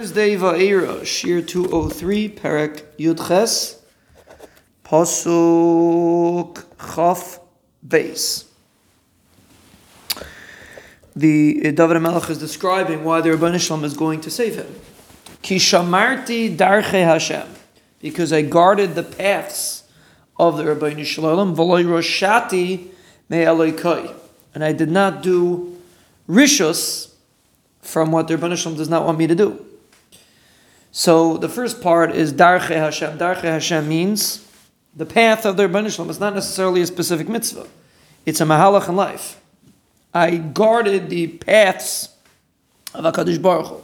Thursday Va'era, Shir 203, Perek Yudches, Pasuk Chaf Beis. The uh, David Melech is describing why the Ribono Shel Olam is going to save him. Kishamarti Darche Hashem, because I guarded the paths of the Ribono Shel Olam, V'loy Roshati Me'aloikai, and I did not do rishus from what the Ribono Shel Olam does not want me to do. So the first part is Darche Hashem. Darche Hashem means the path of the Ribono Shel Olam. It's not necessarily a specific mitzvah. It's a mahalach in life. I guarded the paths of HaKadosh Baruch Hu.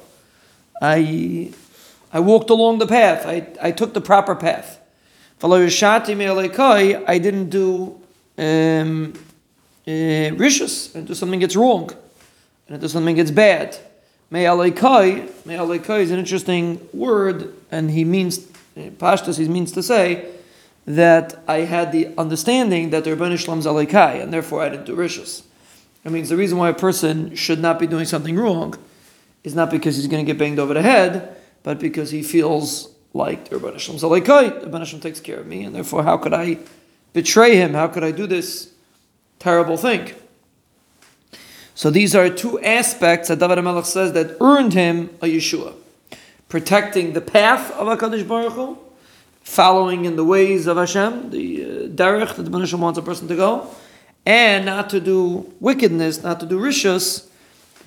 I, I walked along the path. I, I took the proper path. I didn't do um, uh, rishus. I do something gets wrong. And I something gets bad. Me'alekai, me'alekai is an interesting word, and he means, Pashtus, he means to say that I had the understanding that the Ribono Shel Olam Alekai, and therefore I didn't do Rishus. It means the reason why a person should not be doing something wrong is not because he's going to get banged over the head, but because he feels like the Ribono Shel Olam Alekai, the Ribono Shel Olam takes care of me, and therefore how could I betray him? How could I do this terrible thing? So these are two aspects that David HaMelech says that earned him a Yeshua. Protecting the path of HaKadosh Baruch Hu, following in the ways of Hashem, the uh, derech that the Baruch wants a person to go, and not to do wickedness, not to do rishus,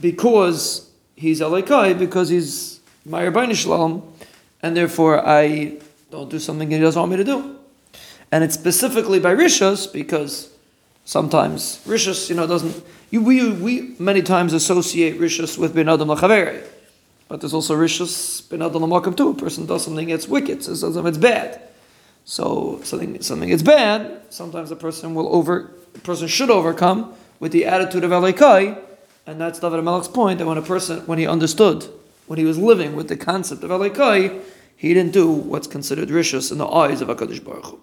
because he's Alekai, because he's Ribono Shel Olam, and therefore I don't do something he doesn't want me to do. And it's specifically by rishus because sometimes rishus, you know, doesn't you, we, we many times associate rishus with bin adam lachaveri, but there's also rishus bin adam laMakom too. A person does something that's wicked, so something it's bad. So something something is bad. Sometimes a person will over a person should overcome with the attitude of Elikai, and that's David Melech's point that when a person when he understood when he was living with the concept of Elikai, he didn't do what's considered rishus in the eyes of Hakadosh Baruch Hu.